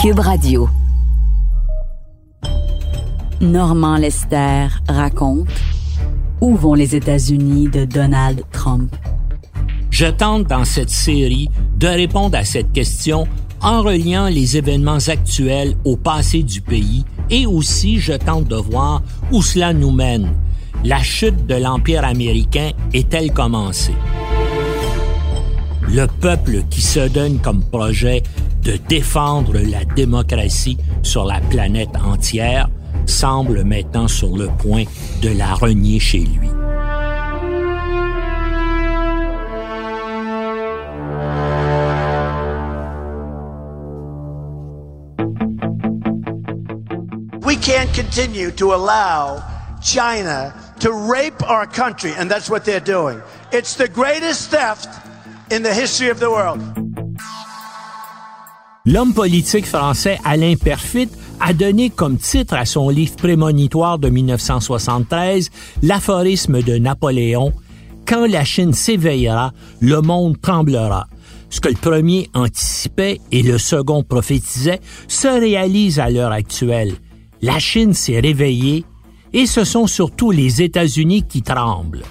Cube Radio. Normand Lester raconte Où vont les États-Unis de Donald Trump? Je tente dans cette série de répondre à cette question en reliant les événements actuels au passé du pays et aussi je tente de voir où cela nous mène. La chute de l'Empire américain est-elle commencée? Le peuple qui se donne comme projet de défendre la démocratie sur la planète entière semble maintenant sur le point de la renier chez lui. We can't continue to allow China to rape our country, and that's what they're doing. It's the greatest theft in the history of the world. L'homme politique français Alain Perfit a donné comme titre à son livre prémonitoire de 1973 l'aphorisme de Napoléon Quand la Chine s'éveillera, le monde tremblera. Ce que le premier anticipait et le second prophétisait se réalise à l'heure actuelle. La Chine s'est réveillée et ce sont surtout les États-Unis qui tremblent.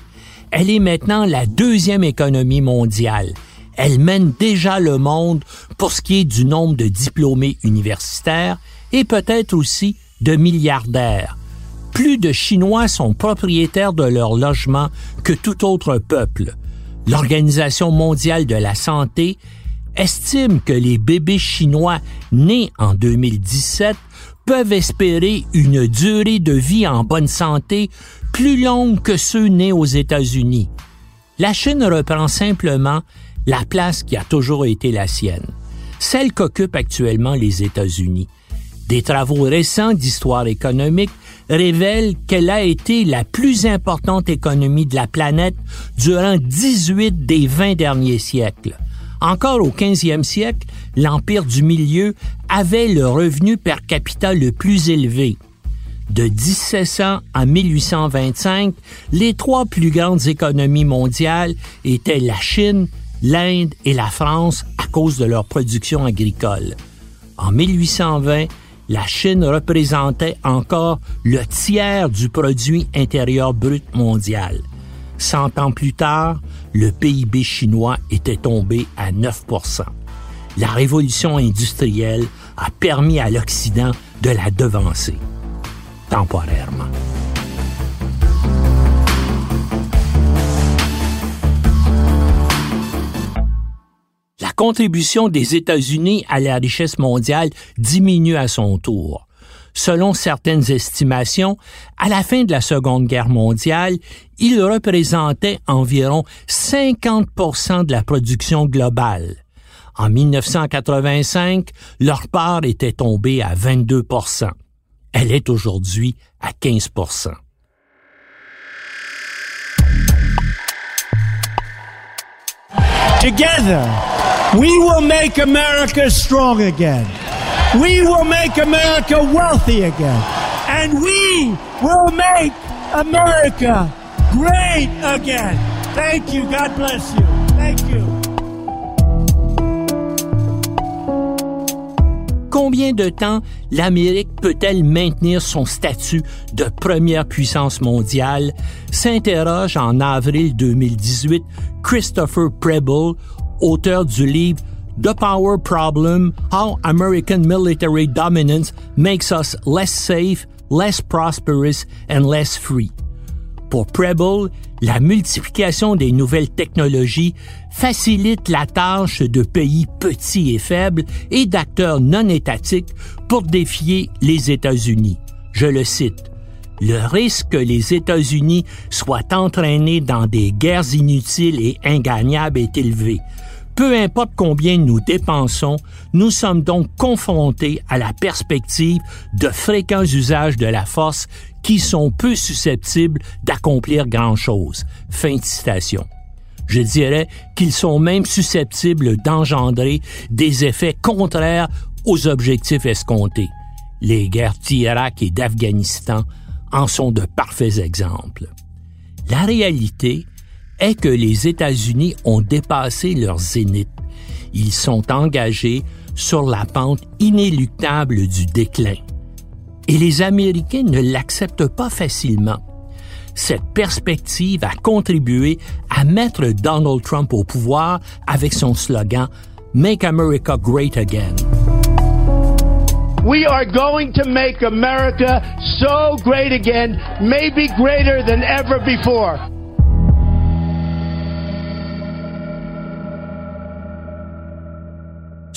Elle est maintenant la deuxième économie mondiale. Elle mène déjà le monde pour ce qui est du nombre de diplômés universitaires et peut-être aussi de milliardaires. Plus de Chinois sont propriétaires de leur logement que tout autre peuple. L'Organisation mondiale de la santé estime que les bébés chinois nés en 2017 peuvent espérer une durée de vie en bonne santé plus longue que ceux nés aux États-Unis. La Chine reprend simplement la place qui a toujours été la sienne, celle qu'occupent actuellement les États-Unis. Des travaux récents d'histoire économique révèlent qu'elle a été la plus importante économie de la planète durant 18 des 20 derniers siècles. Encore au 15e siècle, l'Empire du Milieu avait le revenu per capita le plus élevé. De 1700 à 1825, les trois plus grandes économies mondiales étaient la Chine, l'Inde et la France à cause de leur production agricole. En 1820, la Chine représentait encore le tiers du produit intérieur brut mondial. Cent ans plus tard, le PIB chinois était tombé à 9% La révolution industrielle a permis à l'Occident de la devancer, temporairement. La contribution des États-Unis à la richesse mondiale diminue à son tour. Selon certaines estimations, à la fin de la Seconde Guerre mondiale, ils représentaient environ 50% de la production globale. En 1985, leur part était tombée à 22% Elle est aujourd'hui à 15 Together, we will make America strong again. We will make America wealthy again. And we will make America great again. Thank you. God bless you. Thank you. Combien de temps l'Amérique peut-elle maintenir son statut de première puissance mondiale? S'interroge en avril 2018 Christopher Preble, auteur du livre The Power Problem, How American Military Dominance Makes Us Less Safe, Less Prosperous and Less Free. Pour Preble, la multiplication des nouvelles technologies facilite la tâche de pays petits et faibles et d'acteurs non étatiques pour défier les États-Unis. Je le cite. Le risque que les États-Unis soient entraînés dans des guerres inutiles et ingagnables est élevé. Peu importe combien nous dépensons, nous sommes donc confrontés à la perspective de fréquents usages de la force qui sont peu susceptibles d'accomplir grand-chose. Fin de citation. Je dirais qu'ils sont même susceptibles d'engendrer des effets contraires aux objectifs escomptés. Les guerres d'Irak et d'Afghanistan en sont de parfaits exemples. La réalité est que les États-Unis ont dépassé leur zénith. Ils sont engagés sur la pente inéluctable du déclin. Et les Américains ne l'acceptent pas facilement. Cette perspective a contribué à mettre Donald Trump au pouvoir avec son slogan Make America Great Again. We are going to make America so great again, maybe greater than ever before.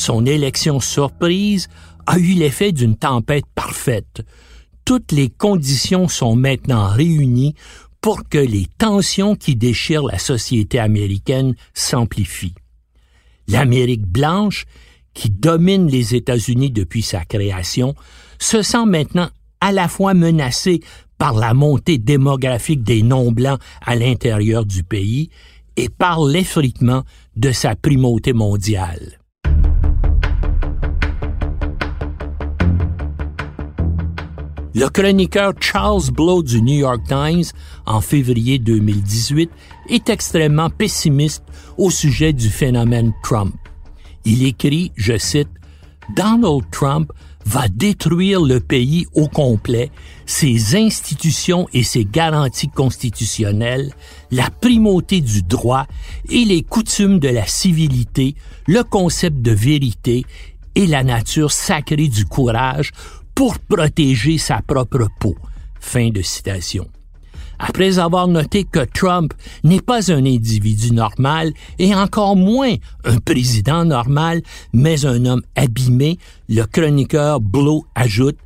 Son élection surprise a eu l'effet d'une tempête parfaite. Toutes les conditions sont maintenant réunies pour que les tensions qui déchirent la société américaine s'amplifient. L'Amérique blanche qui domine les États-Unis depuis sa création, se sent maintenant à la fois menacé par la montée démographique des non-blancs à l'intérieur du pays et par l'effritement de sa primauté mondiale. Le chroniqueur Charles Blow du New York Times, en février 2018, est extrêmement pessimiste au sujet du phénomène Trump. Il écrit, je cite, Donald Trump va détruire le pays au complet, ses institutions et ses garanties constitutionnelles, la primauté du droit et les coutumes de la civilité, le concept de vérité et la nature sacrée du courage pour protéger sa propre peau. Fin de citation après avoir noté que Trump n'est pas un individu normal et encore moins un président normal, mais un homme abîmé, le chroniqueur Blow ajoute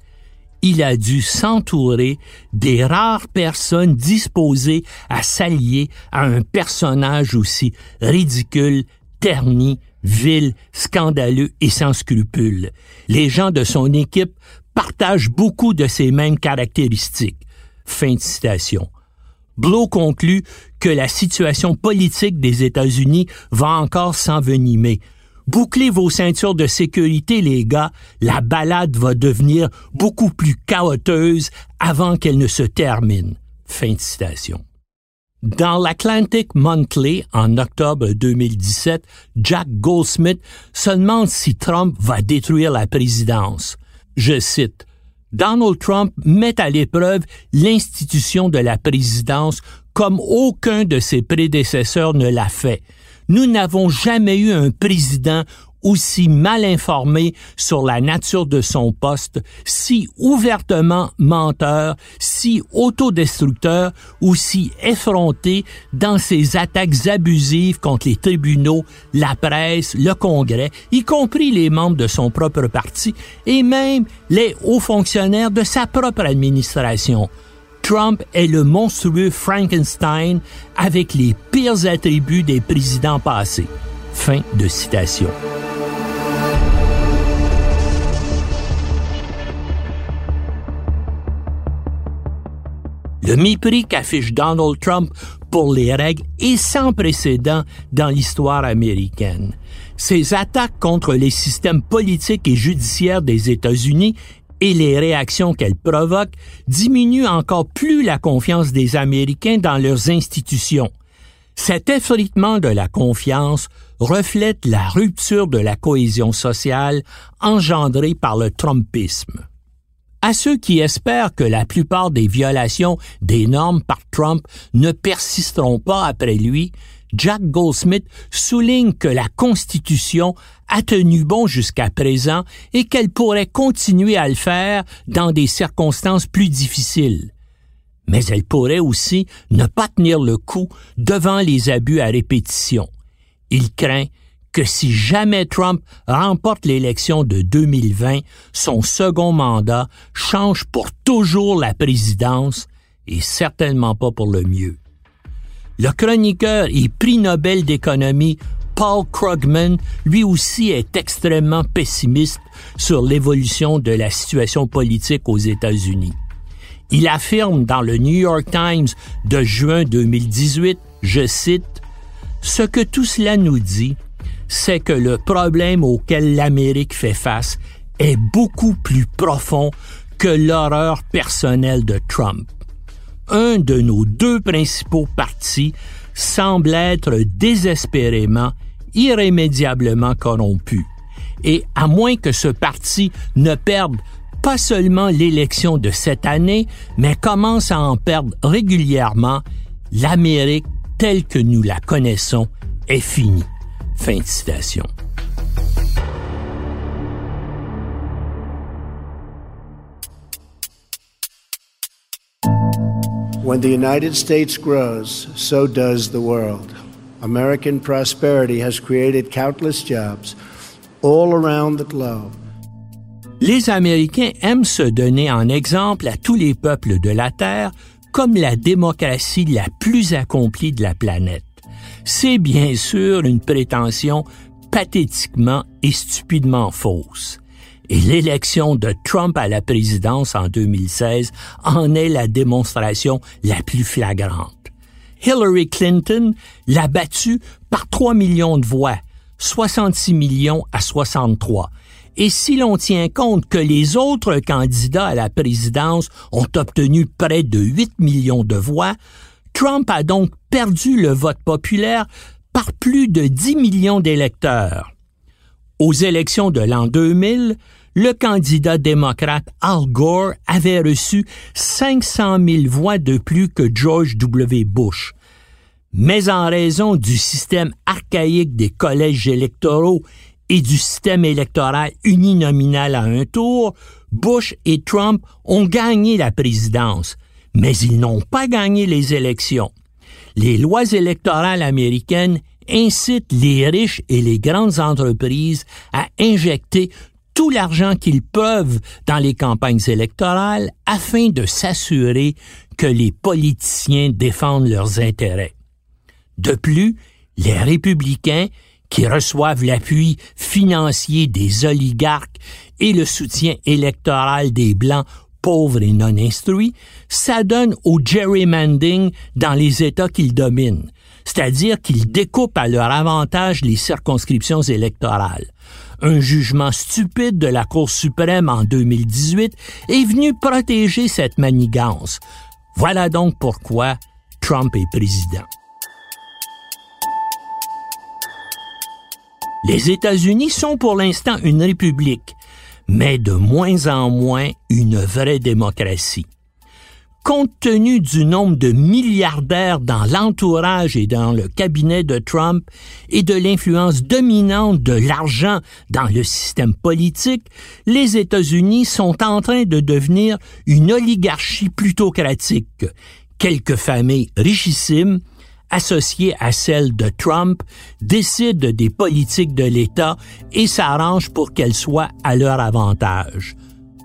il a dû s'entourer des rares personnes disposées à s'allier à un personnage aussi ridicule, terni, vil, scandaleux et sans scrupules. Les gens de son équipe partagent beaucoup de ces mêmes caractéristiques. Fin. Blow conclut que la situation politique des États-Unis va encore s'envenimer. Bouclez vos ceintures de sécurité, les gars. La balade va devenir beaucoup plus chaoteuse avant qu'elle ne se termine. Fin de. Dans l'Atlantic Monthly, en octobre 2017, Jack Goldsmith se demande si Trump va détruire la présidence. Je cite, Donald Trump met à l'épreuve l'institution de la présidence comme aucun de ses prédécesseurs ne l'a fait. Nous n'avons jamais eu un président aussi mal informé sur la nature de son poste, si ouvertement menteur, si autodestructeur ou si effronté dans ses attaques abusives contre les tribunaux, la presse, le Congrès, y compris les membres de son propre parti et même les hauts fonctionnaires de sa propre administration. Trump est le monstrueux Frankenstein avec les pires attributs des présidents passés. Fin de citation. Le mépris qu'affiche Donald Trump pour les règles est sans précédent dans l'histoire américaine. Ses attaques contre les systèmes politiques et judiciaires des États-Unis et les réactions qu'elles provoquent diminuent encore plus la confiance des Américains dans leurs institutions. Cet effritement de la confiance reflète la rupture de la cohésion sociale engendrée par le Trumpisme. À ceux qui espèrent que la plupart des violations des normes par Trump ne persisteront pas après lui, Jack Goldsmith souligne que la Constitution a tenu bon jusqu'à présent et qu'elle pourrait continuer à le faire dans des circonstances plus difficiles. Mais elle pourrait aussi ne pas tenir le coup devant les abus à répétition. Il craint que si jamais Trump remporte l'élection de 2020, son second mandat change pour toujours la présidence et certainement pas pour le mieux. Le chroniqueur et prix Nobel d'économie Paul Krugman, lui aussi, est extrêmement pessimiste sur l'évolution de la situation politique aux États-Unis. Il affirme dans le New York Times de juin 2018, je cite, Ce que tout cela nous dit, c'est que le problème auquel l'Amérique fait face est beaucoup plus profond que l'horreur personnelle de Trump. Un de nos deux principaux partis semble être désespérément irrémédiablement corrompu. Et à moins que ce parti ne perde pas seulement l'élection de cette année, mais commence à en perdre régulièrement, l'Amérique telle que nous la connaissons est finie. Fin de citation. When the United States grows, so does the world. American prosperity has created countless jobs all around the globe. Les Américains aiment se donner en exemple à tous les peuples de la Terre comme la démocratie la plus accomplie de la planète. C'est bien sûr une prétention pathétiquement et stupidement fausse. Et l'élection de Trump à la présidence en 2016 en est la démonstration la plus flagrante. Hillary Clinton l'a battu par 3 millions de voix, 66 millions à 63. Et si l'on tient compte que les autres candidats à la présidence ont obtenu près de 8 millions de voix, Trump a donc perdu le vote populaire par plus de 10 millions d'électeurs. Aux élections de l'an 2000, le candidat démocrate Al Gore avait reçu 500 000 voix de plus que George W. Bush. Mais en raison du système archaïque des collèges électoraux et du système électoral uninominal à un tour, Bush et Trump ont gagné la présidence, mais ils n'ont pas gagné les élections. Les lois électorales américaines incitent les riches et les grandes entreprises à injecter tout l'argent qu'ils peuvent dans les campagnes électorales afin de s'assurer que les politiciens défendent leurs intérêts. De plus, les républicains, qui reçoivent l'appui financier des oligarques et le soutien électoral des Blancs pauvres et non instruits, s'adonnent au gerrymandering dans les États qu'ils dominent, c'est-à-dire qu'ils découpent à leur avantage les circonscriptions électorales un jugement stupide de la Cour suprême en 2018 est venu protéger cette manigance. Voilà donc pourquoi Trump est président. Les États-Unis sont pour l'instant une république, mais de moins en moins une vraie démocratie compte tenu du nombre de milliardaires dans l'entourage et dans le cabinet de Trump et de l'influence dominante de l'argent dans le système politique, les États-Unis sont en train de devenir une oligarchie plutocratique. Quelques familles richissimes associées à celles de Trump décident des politiques de l'État et s'arrangent pour qu'elles soient à leur avantage.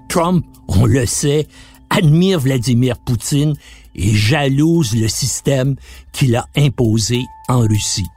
Trump, on le sait, admire Vladimir Poutine et jalouse le système qu'il a imposé en Russie.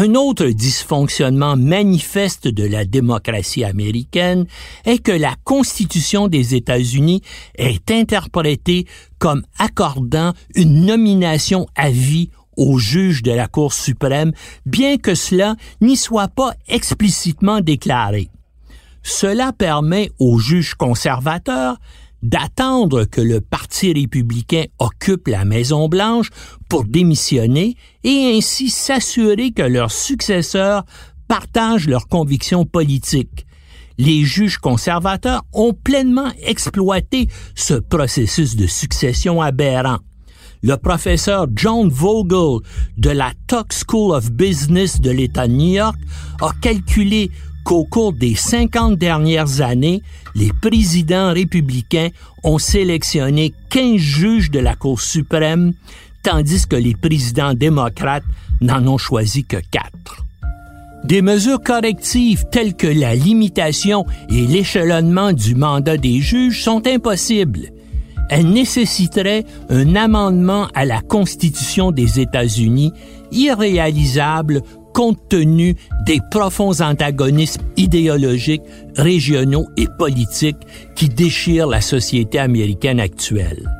Un autre dysfonctionnement manifeste de la démocratie américaine est que la Constitution des États-Unis est interprétée comme accordant une nomination à vie au juge de la Cour suprême, bien que cela n'y soit pas explicitement déclaré. Cela permet aux juges conservateurs d'attendre que le Parti républicain occupe la Maison-Blanche pour démissionner et ainsi s'assurer que leurs successeurs partagent leurs convictions politiques. Les juges conservateurs ont pleinement exploité ce processus de succession aberrant le professeur John Vogel de la Tuck School of Business de l'État de New York a calculé qu'au cours des 50 dernières années, les présidents républicains ont sélectionné 15 juges de la Cour suprême, tandis que les présidents démocrates n'en ont choisi que 4. Des mesures correctives telles que la limitation et l'échelonnement du mandat des juges sont impossibles elle nécessiterait un amendement à la Constitution des États-Unis irréalisable compte tenu des profonds antagonismes idéologiques, régionaux et politiques qui déchirent la société américaine actuelle.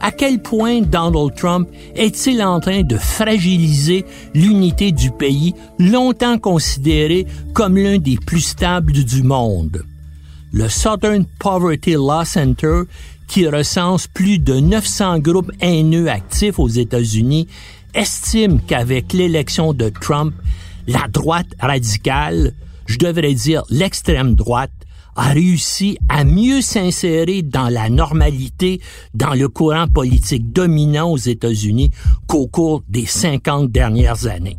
À quel point Donald Trump est-il en train de fragiliser l'unité du pays longtemps considéré comme l'un des plus stables du monde? Le Southern Poverty Law Center qui recense plus de 900 groupes haineux actifs aux États-Unis, estime qu'avec l'élection de Trump, la droite radicale, je devrais dire l'extrême droite, a réussi à mieux s'insérer dans la normalité dans le courant politique dominant aux États-Unis qu'au cours des 50 dernières années.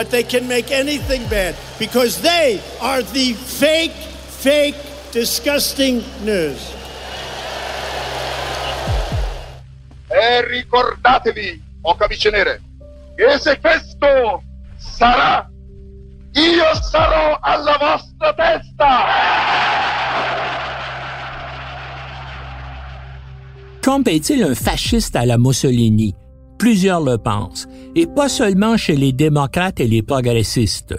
But they can make anything bad because they are the fake, fake, disgusting news. E ricordatevi, o camicie nere, che se questo sarà, io sarò alla vostra testa! Trump est-il un fasciste à la Mussolini? Plusieurs le pensent, et pas seulement chez les démocrates et les progressistes.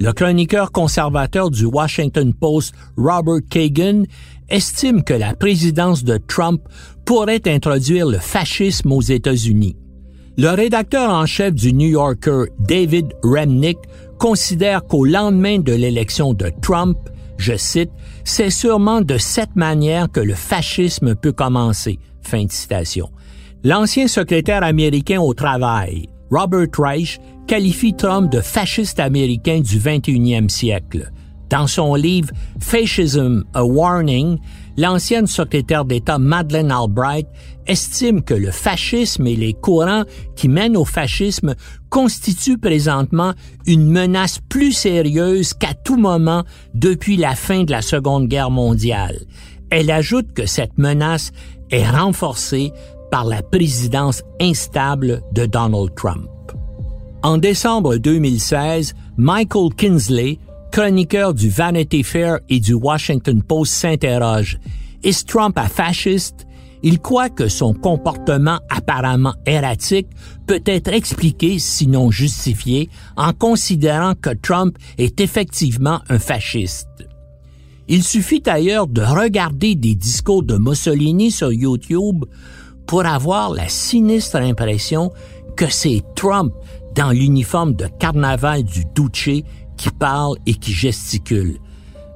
Le chroniqueur conservateur du Washington Post, Robert Kagan, estime que la présidence de Trump pourrait introduire le fascisme aux États-Unis. Le rédacteur en chef du New Yorker, David Remnick, considère qu'au lendemain de l'élection de Trump, je cite, c'est sûrement de cette manière que le fascisme peut commencer. L'ancien secrétaire américain au travail, Robert Reich, qualifie Trump de fasciste américain du 21e siècle. Dans son livre Fascism, a Warning, l'ancienne secrétaire d'État Madeleine Albright estime que le fascisme et les courants qui mènent au fascisme constituent présentement une menace plus sérieuse qu'à tout moment depuis la fin de la Seconde Guerre mondiale. Elle ajoute que cette menace est renforcée par la présidence instable de Donald Trump. En décembre 2016, Michael Kinsley, chroniqueur du Vanity Fair et du Washington Post, s'interroge. Est Trump un fasciste? Il croit que son comportement apparemment erratique peut être expliqué, sinon justifié, en considérant que Trump est effectivement un fasciste. Il suffit d'ailleurs de regarder des discours de Mussolini sur YouTube pour avoir la sinistre impression que c'est Trump dans l'uniforme de carnaval du Duce qui parle et qui gesticule.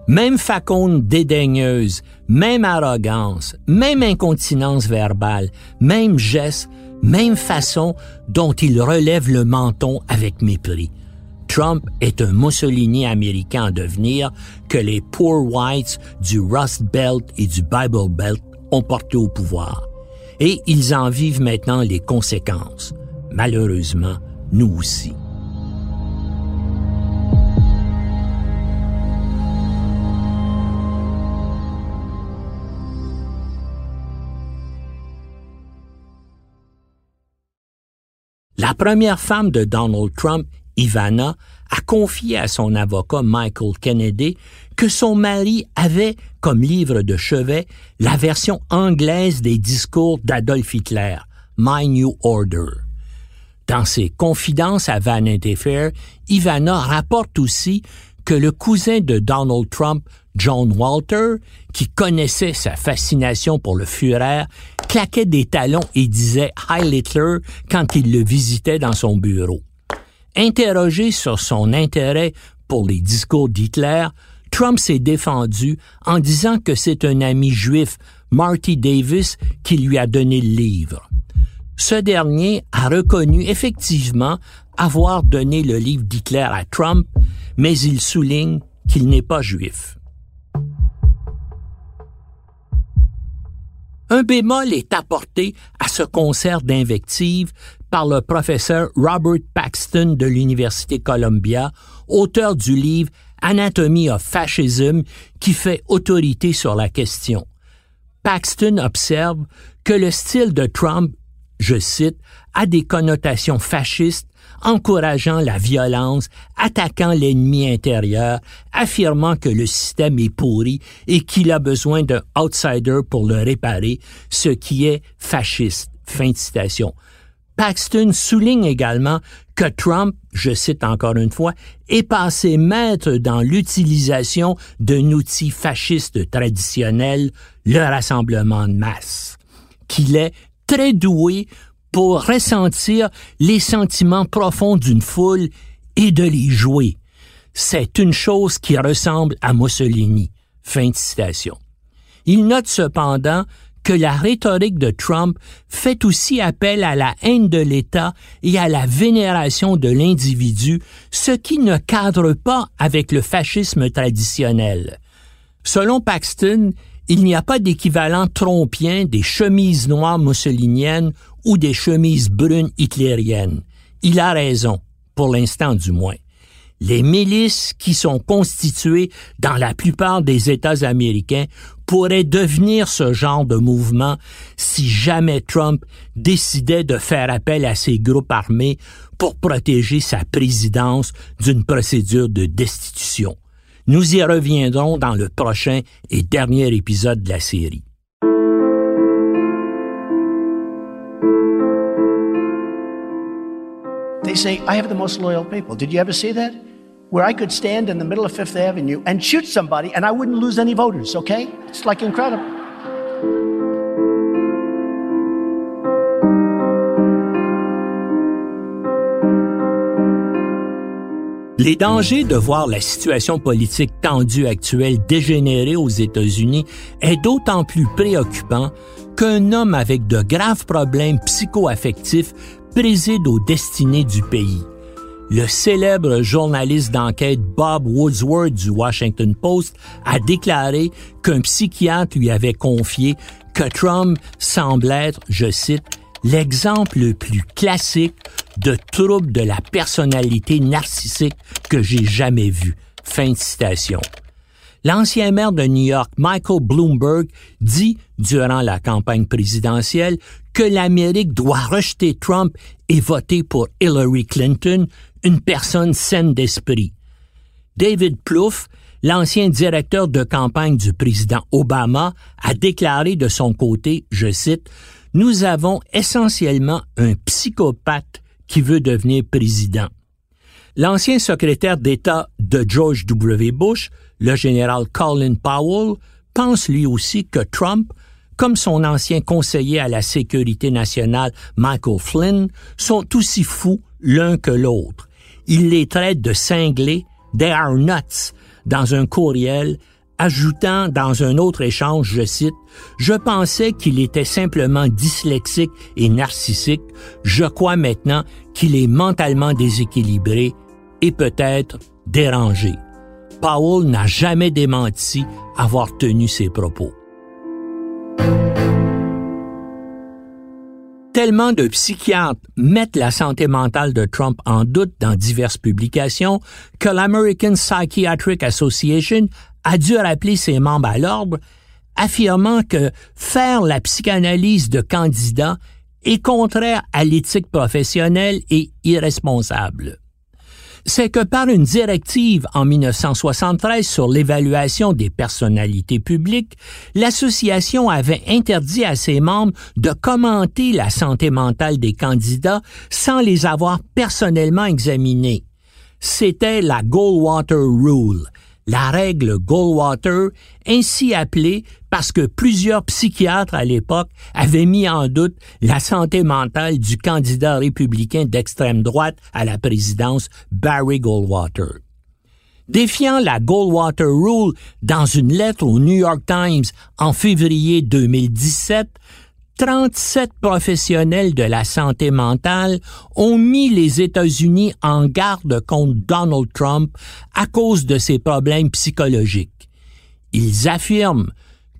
Même faconde dédaigneuse, même arrogance, même incontinence verbale, même geste, même façon dont il relève le menton avec mépris. Trump est un Mussolini américain devenir que les Poor Whites du Rust Belt et du Bible Belt ont porté au pouvoir. Et ils en vivent maintenant les conséquences. Malheureusement, nous aussi. La première femme de Donald Trump, Ivana, a confié à son avocat Michael Kennedy que son mari avait comme livre de chevet la version anglaise des discours d'Adolf Hitler, My New Order. Dans ses confidences à Vanity Fair, Ivana rapporte aussi que le cousin de Donald Trump, John Walter, qui connaissait sa fascination pour le Führer, claquait des talons et disait Heil Hitler quand il le visitait dans son bureau. Interrogé sur son intérêt pour les discours d'Hitler, Trump s'est défendu en disant que c'est un ami juif, Marty Davis, qui lui a donné le livre. Ce dernier a reconnu effectivement avoir donné le livre d'Hitler à Trump, mais il souligne qu'il n'est pas juif. Un bémol est apporté à ce concert d'invectives par le professeur Robert Paxton de l'Université Columbia, auteur du livre Anatomy of Fascism qui fait autorité sur la question. Paxton observe que le style de Trump, je cite, a des connotations fascistes encourageant la violence, attaquant l'ennemi intérieur, affirmant que le système est pourri et qu'il a besoin d'un outsider pour le réparer, ce qui est fasciste. Fin de citation. Paxton souligne également que Trump, je cite encore une fois, est passé maître dans l'utilisation d'un outil fasciste traditionnel, le rassemblement de masse, qu'il est très doué pour ressentir les sentiments profonds d'une foule et de les jouer. C'est une chose qui ressemble à Mussolini. Fin de citation. Il note cependant que la rhétorique de Trump fait aussi appel à la haine de l'État et à la vénération de l'individu, ce qui ne cadre pas avec le fascisme traditionnel. Selon Paxton, il n'y a pas d'équivalent trompien des chemises noires mussoliniennes ou des chemises brunes hitlériennes. Il a raison, pour l'instant du moins les milices qui sont constituées dans la plupart des États américains pourraient devenir ce genre de mouvement si jamais Trump décidait de faire appel à ces groupes armés pour protéger sa présidence d'une procédure de destitution. Nous y reviendrons dans le prochain et dernier épisode de la série. They say, I have the most loyal. Did you ever see that? Where I could stand in the middle of Fifth Avenue and shoot somebody and I wouldn't lose any voters, okay? It's like incredible. Les dangers de voir la situation politique tendue actuelle dégénérer aux États-Unis est d'autant plus préoccupant qu'un homme avec de graves problèmes psychoaffectifs préside aux destinées du pays le célèbre journaliste d'enquête Bob Woodsworth du Washington Post a déclaré qu'un psychiatre lui avait confié que Trump semble être, je cite, l'exemple le plus classique de trouble de la personnalité narcissique que j'ai jamais vu. Fin de citation. L'ancien maire de New York, Michael Bloomberg, dit durant la campagne présidentielle que l'Amérique doit rejeter Trump et voter pour Hillary Clinton, une personne saine d'esprit. David Plouffe, l'ancien directeur de campagne du président Obama, a déclaré de son côté, je cite, Nous avons essentiellement un psychopathe qui veut devenir président. L'ancien secrétaire d'État de George W. Bush, le général Colin Powell, pense lui aussi que Trump, comme son ancien conseiller à la sécurité nationale Michael Flynn, sont aussi fous l'un que l'autre il les traite de cinglés, they are nuts, dans un courriel, ajoutant dans un autre échange, je cite, Je pensais qu'il était simplement dyslexique et narcissique, je crois maintenant qu'il est mentalement déséquilibré et peut-être dérangé. Powell n'a jamais démenti avoir tenu ses propos. Tellement de psychiatres mettent la santé mentale de Trump en doute dans diverses publications que l'American Psychiatric Association a dû rappeler ses membres à l'ordre, affirmant que faire la psychanalyse de candidats est contraire à l'éthique professionnelle et irresponsable c'est que par une directive en 1973 sur l'évaluation des personnalités publiques, l'association avait interdit à ses membres de commenter la santé mentale des candidats sans les avoir personnellement examinés. C'était la Goldwater Rule, la règle Goldwater, ainsi appelée parce que plusieurs psychiatres à l'époque avaient mis en doute la santé mentale du candidat républicain d'extrême droite à la présidence, Barry Goldwater. Défiant la Goldwater Rule dans une lettre au New York Times en février 2017, 37 professionnels de la santé mentale ont mis les États-Unis en garde contre Donald Trump à cause de ses problèmes psychologiques. Ils affirment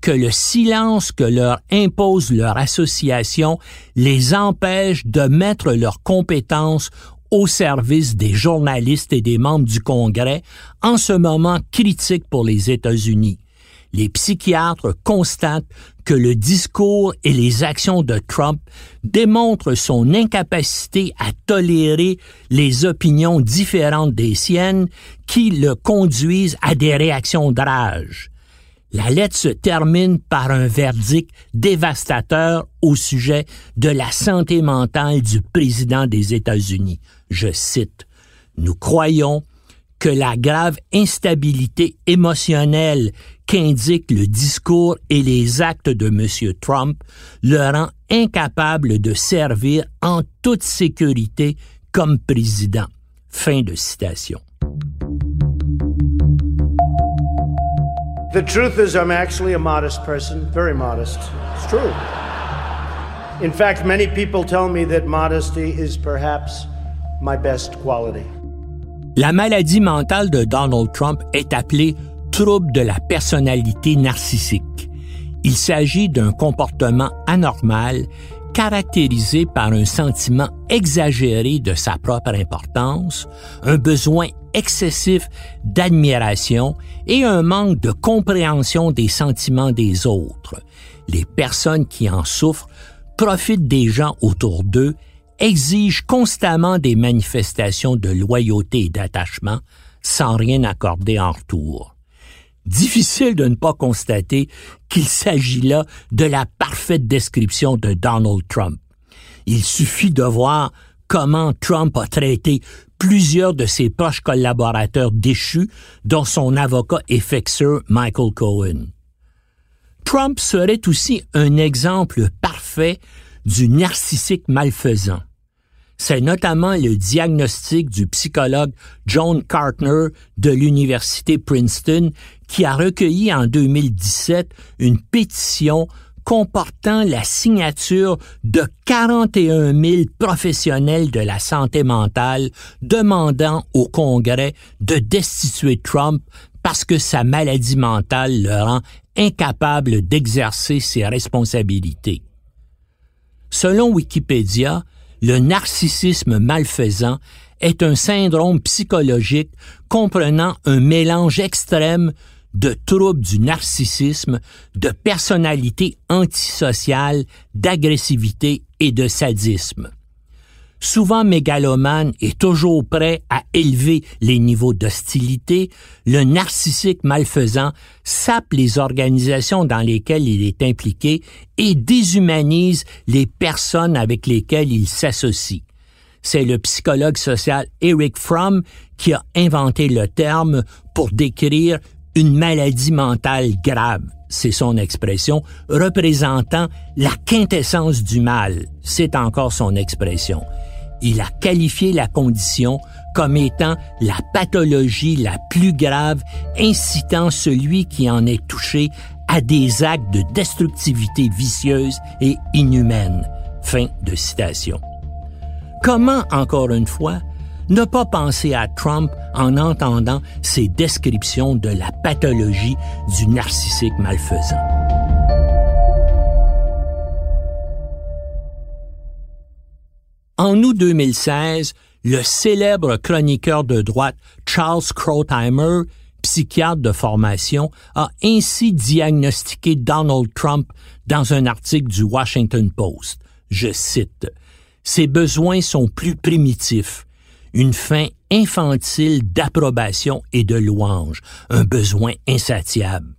que le silence que leur impose leur association les empêche de mettre leurs compétences au service des journalistes et des membres du Congrès en ce moment critique pour les États-Unis les psychiatres constatent que le discours et les actions de Trump démontrent son incapacité à tolérer les opinions différentes des siennes qui le conduisent à des réactions de rage. La lettre se termine par un verdict dévastateur au sujet de la santé mentale du président des États-Unis. Je cite, Nous croyons que la grave instabilité émotionnelle qu'indiquent le discours et les actes de M. Trump le rend incapable de servir en toute sécurité comme président. Fin de citation. The truth is, I'm actually a modest person, very modest. It's true. In fact, many people tell me that modesty is perhaps my best quality. La maladie mentale de Donald Trump est appelée trouble de la personnalité narcissique. Il s'agit d'un comportement anormal caractérisé par un sentiment exagéré de sa propre importance, un besoin excessif d'admiration et un manque de compréhension des sentiments des autres. Les personnes qui en souffrent profitent des gens autour d'eux, exigent constamment des manifestations de loyauté et d'attachement sans rien accorder en retour. Difficile de ne pas constater qu'il s'agit là de la parfaite description de Donald Trump. Il suffit de voir comment Trump a traité plusieurs de ses proches collaborateurs déchus, dont son avocat effectueux Michael Cohen. Trump serait aussi un exemple parfait du narcissique malfaisant. C'est notamment le diagnostic du psychologue John Cartner de l'Université Princeton qui a recueilli en 2017 une pétition comportant la signature de 41 000 professionnels de la santé mentale demandant au Congrès de destituer Trump parce que sa maladie mentale le rend incapable d'exercer ses responsabilités. Selon Wikipédia, le narcissisme malfaisant est un syndrome psychologique comprenant un mélange extrême de troubles du narcissisme, de personnalité antisociale, d'agressivité et de sadisme. Souvent mégalomane et toujours prêt à élever les niveaux d'hostilité, le narcissique malfaisant sape les organisations dans lesquelles il est impliqué et déshumanise les personnes avec lesquelles il s'associe. C'est le psychologue social Eric Fromm qui a inventé le terme pour décrire une maladie mentale grave, c'est son expression, représentant la quintessence du mal, c'est encore son expression il a qualifié la condition comme étant la pathologie la plus grave incitant celui qui en est touché à des actes de destructivité vicieuse et inhumaine. Fin de citation. Comment, encore une fois, ne pas penser à Trump en entendant ces descriptions de la pathologie du narcissique malfaisant? En août 2016, le célèbre chroniqueur de droite Charles Krauthammer, psychiatre de formation, a ainsi diagnostiqué Donald Trump dans un article du Washington Post. Je cite, Ses besoins sont plus primitifs. Une fin infantile d'approbation et de louange, un besoin insatiable.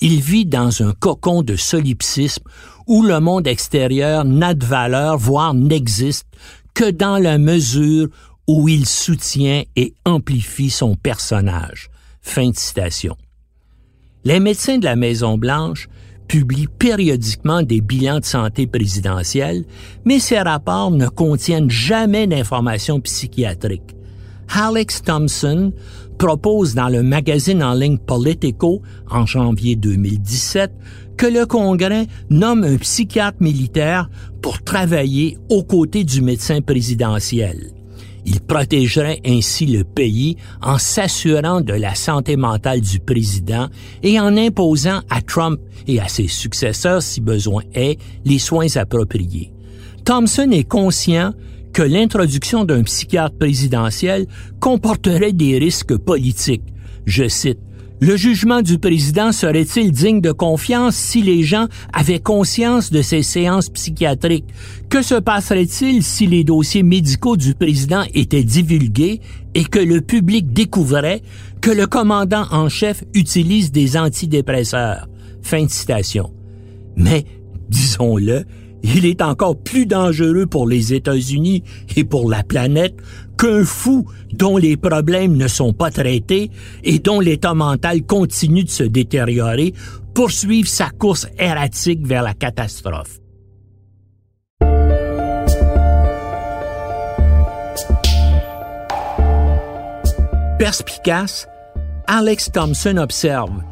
Il vit dans un cocon de solipsisme où le monde extérieur n'a de valeur, voire n'existe que dans la mesure où il soutient et amplifie son personnage. Fin de citation. Les médecins de la Maison-Blanche publient périodiquement des bilans de santé présidentiels, mais ces rapports ne contiennent jamais d'informations psychiatriques. Alex Thompson propose dans le magazine en ligne Politico en janvier 2017 que le Congrès nomme un psychiatre militaire pour travailler aux côtés du médecin présidentiel. Il protégerait ainsi le pays en s'assurant de la santé mentale du président et en imposant à Trump et à ses successeurs, si besoin est, les soins appropriés. Thompson est conscient que l'introduction d'un psychiatre présidentiel comporterait des risques politiques. Je cite, le jugement du président serait-il digne de confiance si les gens avaient conscience de ces séances psychiatriques? Que se passerait-il si les dossiers médicaux du président étaient divulgués et que le public découvrait que le commandant en chef utilise des antidépresseurs? Fin de citation. Mais, disons-le, il est encore plus dangereux pour les États-Unis et pour la planète qu'un fou dont les problèmes ne sont pas traités et dont l'état mental continue de se détériorer poursuive sa course erratique vers la catastrophe. Perspicace, Alex Thompson observe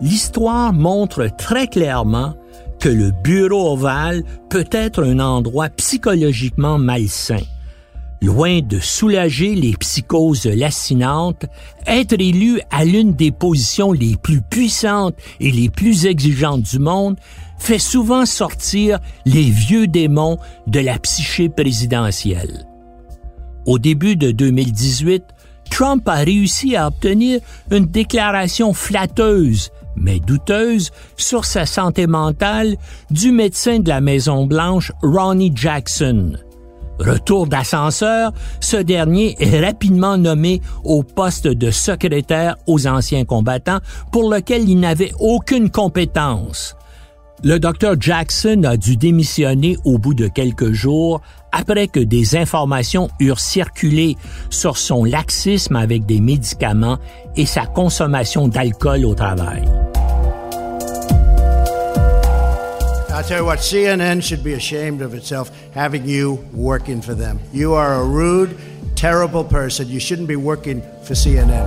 L'histoire montre très clairement que le bureau ovale peut être un endroit psychologiquement malsain. Loin de soulager les psychoses lacinantes, être élu à l'une des positions les plus puissantes et les plus exigeantes du monde fait souvent sortir les vieux démons de la psyché présidentielle. Au début de 2018, Trump a réussi à obtenir une déclaration flatteuse, mais douteuse, sur sa santé mentale du médecin de la Maison-Blanche, Ronnie Jackson. Retour d'ascenseur, ce dernier est rapidement nommé au poste de secrétaire aux anciens combattants pour lequel il n'avait aucune compétence. Le docteur Jackson a dû démissionner au bout de quelques jours après que des informations eurent circulé sur son laxisme avec des médicaments et sa consommation d'alcool au travail. I'll tell you what, CNN should be ashamed of itself having you working for them. You are a rude, terrible person. You shouldn't be working for CNN.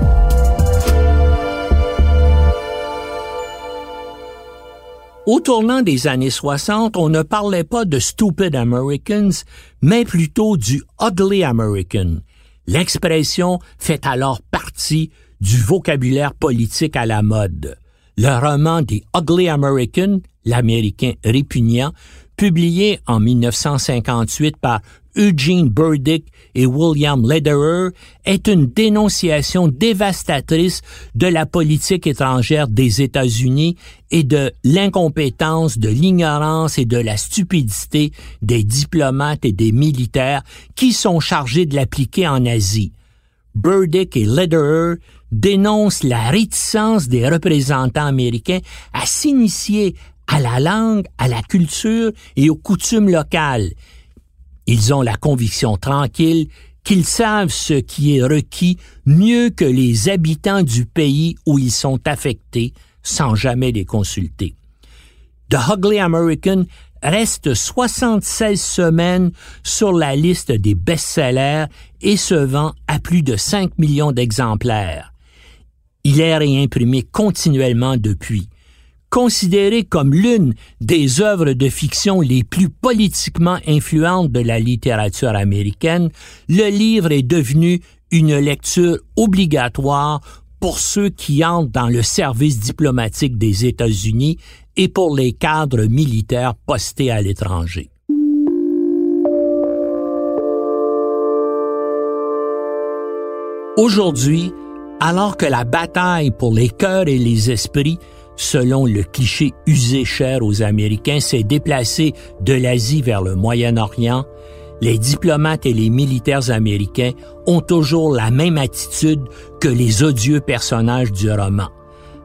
Au tournant des années 60, on ne parlait pas de Stupid Americans, mais plutôt du Ugly American. L'expression fait alors partie du vocabulaire politique à la mode. Le roman des Ugly American, l'Américain répugnant, publié en 1958 par Eugene Burdick et William Lederer est une dénonciation dévastatrice de la politique étrangère des États-Unis et de l'incompétence, de l'ignorance et de la stupidité des diplomates et des militaires qui sont chargés de l'appliquer en Asie. Burdick et Lederer dénoncent la réticence des représentants américains à s'initier à la langue, à la culture et aux coutumes locales. Ils ont la conviction tranquille qu'ils savent ce qui est requis mieux que les habitants du pays où ils sont affectés sans jamais les consulter. The Ugly American reste 76 semaines sur la liste des best-sellers et se vend à plus de 5 millions d'exemplaires. Il est réimprimé continuellement depuis. Considéré comme l'une des œuvres de fiction les plus politiquement influentes de la littérature américaine, le livre est devenu une lecture obligatoire pour ceux qui entrent dans le service diplomatique des États-Unis et pour les cadres militaires postés à l'étranger. Aujourd'hui, alors que la bataille pour les cœurs et les esprits selon le cliché usé cher aux Américains, s'est déplacé de l'Asie vers le Moyen-Orient, les diplomates et les militaires américains ont toujours la même attitude que les odieux personnages du roman.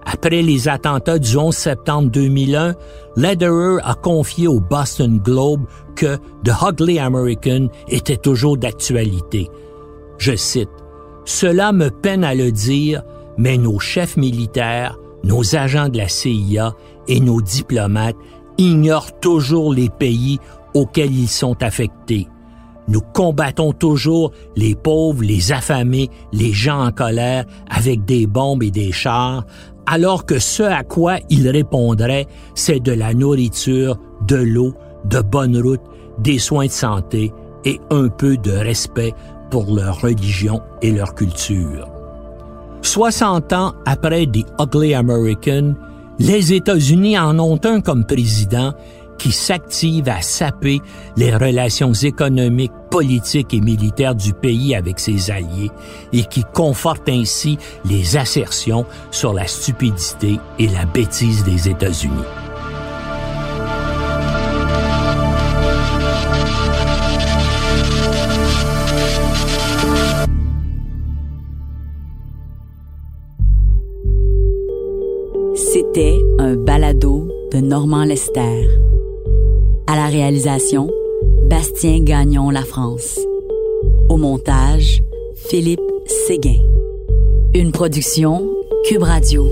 Après les attentats du 11 septembre 2001, Lederer a confié au Boston Globe que The Ugly American était toujours d'actualité. Je cite, Cela me peine à le dire, mais nos chefs militaires nos agents de la CIA et nos diplomates ignorent toujours les pays auxquels ils sont affectés. Nous combattons toujours les pauvres, les affamés, les gens en colère avec des bombes et des chars, alors que ce à quoi ils répondraient, c'est de la nourriture, de l'eau, de bonnes routes, des soins de santé et un peu de respect pour leur religion et leur culture. 60 ans après The Ugly American, les États-Unis en ont un comme président qui s'active à saper les relations économiques, politiques et militaires du pays avec ses alliés et qui conforte ainsi les assertions sur la stupidité et la bêtise des États-Unis. Normand Lester. À la réalisation, Bastien Gagnon La France. Au montage, Philippe Séguin. Une production Cube Radio.